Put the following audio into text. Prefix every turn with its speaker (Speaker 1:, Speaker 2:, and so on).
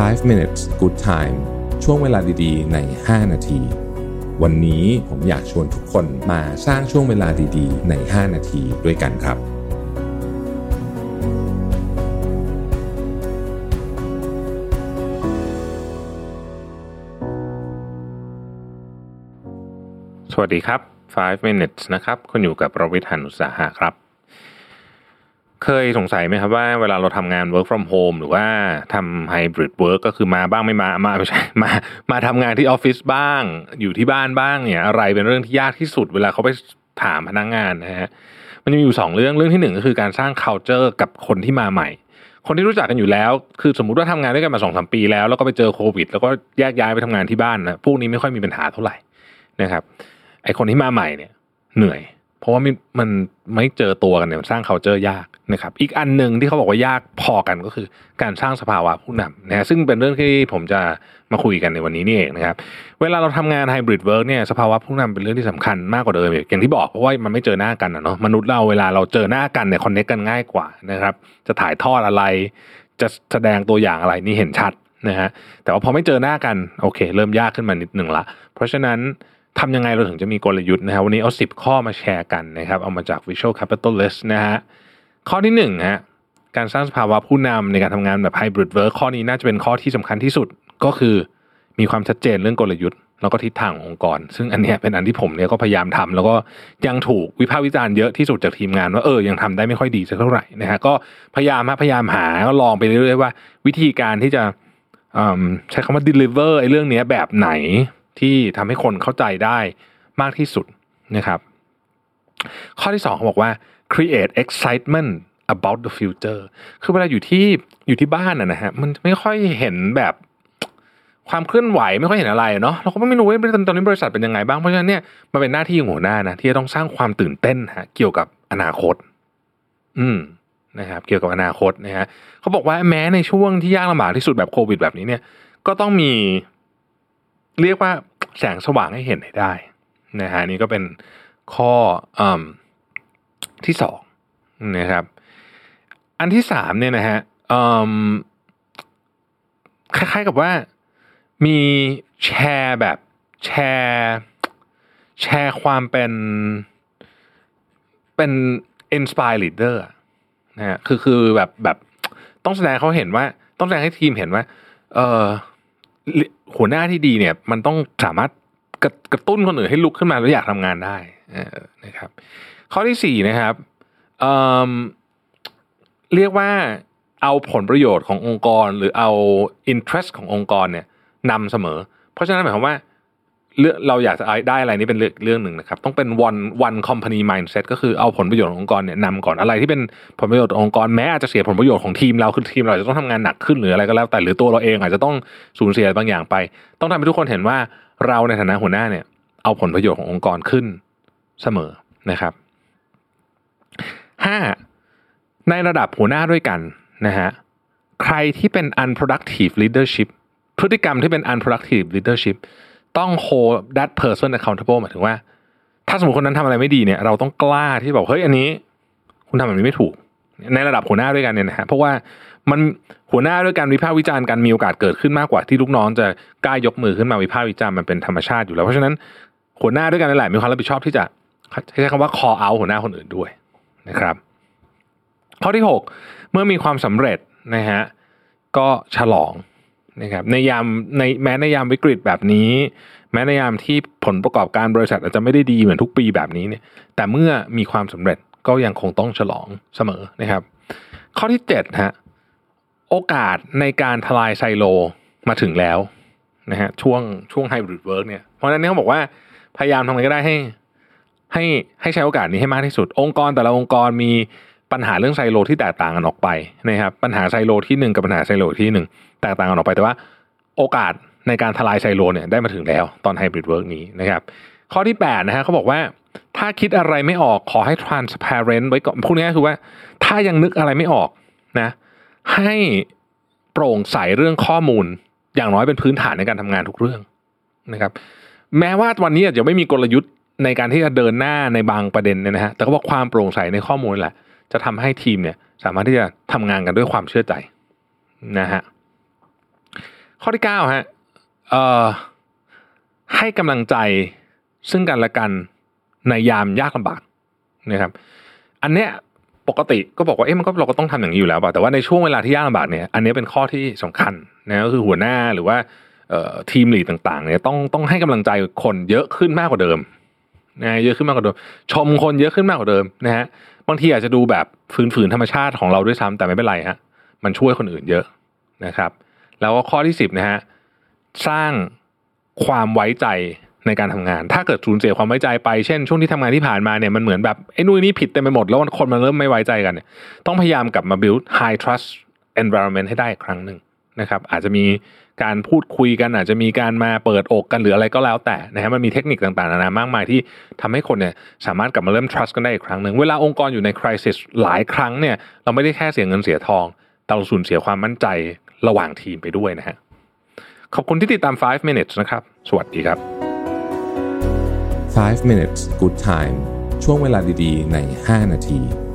Speaker 1: 5 minutes good time ช่วงเวลาดีๆ ใน 5 นาที วันนี้ผมอยากชวนทุกคนมาสร้างช่วงเวลาดีๆ ใน 5 นาทีด้วยกันครับ
Speaker 2: สวัสดีครับ 5 minutes นะครับ คุณอยู่กับประวิทย์หันุสาหะครับ เคยสงสัยไหมครับว่าเวลาเราทำงาน work from home หรือว่าทำ hybrid work ก็คือมาบ้างไม่มามาไม่ใช่มามาทำงานที่ออฟฟิศบ้าง อยู่ที่บ้านบ้างเนี่ยอะไรเป็นเรื่องที่ยากที่สุดเวลาเขาไปถามพนักงานนะฮะมันจะมีอยู่สองเรื่องเรื่องที่หนึ่งก็คือการสร้าง culture กับคนที่มาใหม่ คนที่รู้จักกันอยู่แล้ว คือสมมติว่าทำงานด้วยกันมาสองสามปีแล้ว แล้วก็ไปเจอโควิด แล้วก็แยกย้ายไปทำงานที่บ้านนะพวกนี้ไม่ค่อยมีปัญหาเท่าไหร่นะครับไอคนที่มาใหม่เนี่ยเหนื่อย เพราะว่ามันไม่เจอตัวกันเนี่ยมันสร้าง culture ยากนะครับ อีกอันหนึ่งที่เขาบอกว่ายากพอกันก็คือ การสร้างสภาวะผู้นำนะฮะซึ่งเป็นเรื่องที่ผมจะมาคุยกันในวันนี้นี่เองนะครับ เวลาเราทำงาน hybrid work เนี่ยสภาวะผู้นำเป็นเรื่องที่สำคัญมากกว่าเดิมอีกอย่างที่บอกเพราะว่ามันไม่เจอหน้ากันนะเนาะมนุษย์เราเวลาเราเจอหน้ากันเนี่ยคอนเนคกันง่ายกว่านะครับ จะถ่ายทอดอะไร จะแสดงตัวอย่างอะไรนี่เห็นชัดนะฮะแต่ว่าพอไม่เจอหน้ากันโอเค เริ่มยากขึ้นมานิดหนึ่งละ เพราะฉะนั้น ทำยังไงเราถึงจะมีกลยุทธ์นะฮะวันนี้เอา 10 ข้อมาแชร์กันนะครับ เอามาจาก Visual Capitalist นะฮะข้อที่1ฮะการสร้างสภาวะผู้นำในการทำงานแบบ Hybrid Work ข้อนี้น่าจะเป็นข้อที่สำคัญที่สุดก็คือมีความชัดเจนเรื่องกลยุทธ์ แล้วก็ทิศทางองค์กร ซึ่งอันนี้เป็นอันที่ผมเนี่ยก็พยายามทำแล้วก็ยังถูกวิพากษ์วิจารณ์เยอะที่สุดจากทีมงานว่าเออยังทำได้ไม่ค่อยดีสักเท่าไหร่นะฮะก็พยายามฮะพยายามหาก็ลองไปเรื่อยๆว่า วิธีการที่จะใช้คำว่า deliver ไอ้เรื่องเนี้ยแบบไหน ที่ทำให้คนเข้าใจได้มากที่สุดนะครับ ข้อที่สองเขาบอกว่า create excitement about the future คือเวลาอยู่ที่อยู่ที่บ้านอะนะฮะมันไม่ค่อยเห็นแบบความเคลื่อนไหวไม่ค่อยเห็นอะไรเนาะเราก็ไม่รู้ว่าตอนนี้บริษัทเป็นยังไงบ้างเพราะฉะนั้นเนี่ยมันเป็นหน้าที่ของหัวหน้านะที่จะต้องสร้างความตื่นเต้นฮะเกี่ยวกับอนาคต อืมนะครับ เกี่ยวกับอนาคตนะฮะเขาบอกว่าแม้ในช่วงที่ยากลำบากที่สุดแบบโควิดแบบนี้เนี่ย ก็ต้องมี เรียกว่าแสงสว่างให้เห็นให้ได้นะฮะนี่ก็เป็นข้ออที่สองนะครับ อันที่สามเนี่ยนะฮะคล้ายๆกับว่ามีแชร์แบบแชร์แชร์ความเป็นเป็น inspire leader นะฮะคือคือแบบแบบต้องแสดงเขาเห็นว่า ต้องแสดงให้ทีมเห็นว่า เออ หัวหน้าที่ดีเนี่ยมันต้องสามารถกระกระตุ้นคนอื่นให้ลุกขึ้นมาแล้วอยากทำงานได้นะครับ ข้อที่สี่นะครับเเรียกว่าเอาผลประโยชน์ขององค์กร หรือเอา interest ขององค์กรเนี่ยนำเสมอ เพราะฉะนั้นหมายความว่า เรื่องเราอยากจะได้อะไรนี่เป็นเรื่องเรื่องหนึ่งนะครับ ต้องเป็น one one company mindset ก็คือเอาผลประโยชน์ขององค์กรเนี่ยนำก่อนอะไรที่เป็นผลประโยชน์ขององค์กรแม้อาจจะเสียผลประโยชน์ของทีมเราคือทีมเราจะต้องทำงานหนักขึ้นหรืออะไรก็แล้ว แต่หรือตัวเราเองอาจจะต้องสูญเสียบางอย่างไป ต้องทำให้ทุกคนเห็นว่าเราในฐานะหัวหน้าเนี่ยเอาผลประโยชน์ขององค์กรขึ้นเสมอนะครับห้าในระดับหัวหน้าด้วยกันนะฮะใครที่เป็น unproductive leadership พฤติกรรมที่เป็น unproductive leadership ต้อง hold that person accountable หมายถึงว่า ถ้าสมมติคนนั้นทำอะไรไม่ดีเนี่ย เราต้องกล้าที่บอกเฮ้ยอันนี้ คุณทำแบบนี้ไม่ถูก ในระดับหัวหน้าด้วยกันเนี่ยนะฮะเพราะว่ามันหัวหน้าด้วยการวิพากษ์วิจารณ์กันมีโอกาสเกิดขึ้นมากกว่าที่ลูกน้องจะกล้ายกมือขึ้นมาวิพากษ์วิจารณ์มันเป็นธรรมชาติอยู่แล้วเพราะฉะนั้นหัวหน้าด้วยกันนั่นแหละมีความรับผิดชอบที่จะใช้คำว่า call out หัวหน้าคนอื่นด้วยนะครับ ข้อที่หกเมื่อมีความสำเร็จนะฮะก็ฉลอง นะครับในยามในแม้ในยามวิกฤตแบบนี้ แม้ในยามที่ผลประกอบการบริษัทอาจจะไม่ได้ดีเหมือนทุกปีแบบนี้เนี่ย แต่เมื่อมีความสำเร็จก็ยังคงต้องฉลองเสมอนะครับ ข้อที่เจ็ดฮะโอกาสในการทลายไซโลมาถึงแล้วนะฮะช่วงช่วง hybrid work เนี่ยเพราะฉะนั้นเขาบอกว่าพยายามทำอะไรก็ได้ให้ให้ให้ใช้โอกาสนี้ให้มากที่สุด องค์กรแต่ละองค์กรมี ปัญหาเรื่องไซโลที่แตกต่างกันออกไปนะครับปัญหาไซโลที่หนึ่งกับปัญหาไซโลที่หนึ่งแตกต่างกันออกไปแต่ว่าโอกาสในการทลายไซโลเนี่ยได้มาถึงแล้วตอน hybrid work นี้นะครับข้อที่8นะฮะเขาบอกว่าถ้าคิดอะไรไม่ออกขอให้ transparent ไว้ก่อนพูดง่ายๆคือว่า ถ้ายังนึกอะไรไม่ออกนะให้โปร่งใสเรื่องข้อมูล อย่างน้อยเป็นพื้นฐานในการทำงานทุกเรื่องนะครับ แม้ว่าวันนี้อาจจะไม่มีกลยุทธ์ในการที่จะเดินหน้าในบางประเด็นเนี่ยนะฮะแต่ก็บอกความโปร่งใสในข้อมูลแหละ จะทำให้ทีมเนี่ยสามารถที่จะทำงานกันด้วยความเชื่อใจนะฮะข้อที่เก้าฮะเอ่อให้กำลังใจซึ่งกันและกันในยามยากลำบากนะครับ อันเนี้ยปกติก็บอกว่าเอ๊ะมันก็เราก็ต้องทำอย่างนี้อยู่แล้วป่ะแต่ว่าในช่วงเวลาที่ยากลำบากเนี่ยอันนี้เป็นข้อที่สำคัญนะก็คือหัวหน้าหรือว่าทีมลีดต่างๆเนี่ยต้องต้องให้กำลังใจคนเยอะขึ้นมากกว่าเดิมนะเยอะขึ้นมากกว่าเดิม ชมคนเยอะขึ้นมากกว่าเดิมนะฮะ บางทีอาจจะดูแบบฝืนๆธรรมชาติของเราด้วยซ้ำแต่ไม่เป็นไรฮะมันช่วยคนอื่นเยอะนะครับ แล้วก็ข้อที่สิบนะฮะสร้างความไว้ใจในการทำงาน ถ้าเกิดสูญเสียความไว้ใจไป เช่น ช่วงที่ทำงานที่ผ่านมาเนี่ยมันเหมือนแบบไอ้นู่นนี่ผิดเต็มไปหมดแล้วคนมันเริ่มไม่ไว้ใจกันเนี่ยต้องพยายามกลับมา build high trust environment ให้ได้อีกครั้งหนึ่ง นะครับ อาจจะมีการพูดคุยกันอาจจะมีการมาเปิดอกกันหรืออะไรก็แล้วแต่นะฮะมันมีเทคนิคต่างๆนานามากมายที่ทำให้คนเนี่ยสามารถกลับมาเริ่ม trust กันได้อีกครั้งหนึ่งเวลาองค์กรอยู่ใน crisis หลายครั้งเนี่ยเราไม่ได้แค่เสียเงินเสียทองแต่เราสูญเสียความมั่นใจระหว่างทีมไปด้วยนะฮะขอบคุณที่ติดตาม 5 minutes นะครับ สวัสดีครับ
Speaker 1: 5 minutes good time ช่วงเวลาดีๆ ใน 5 นาที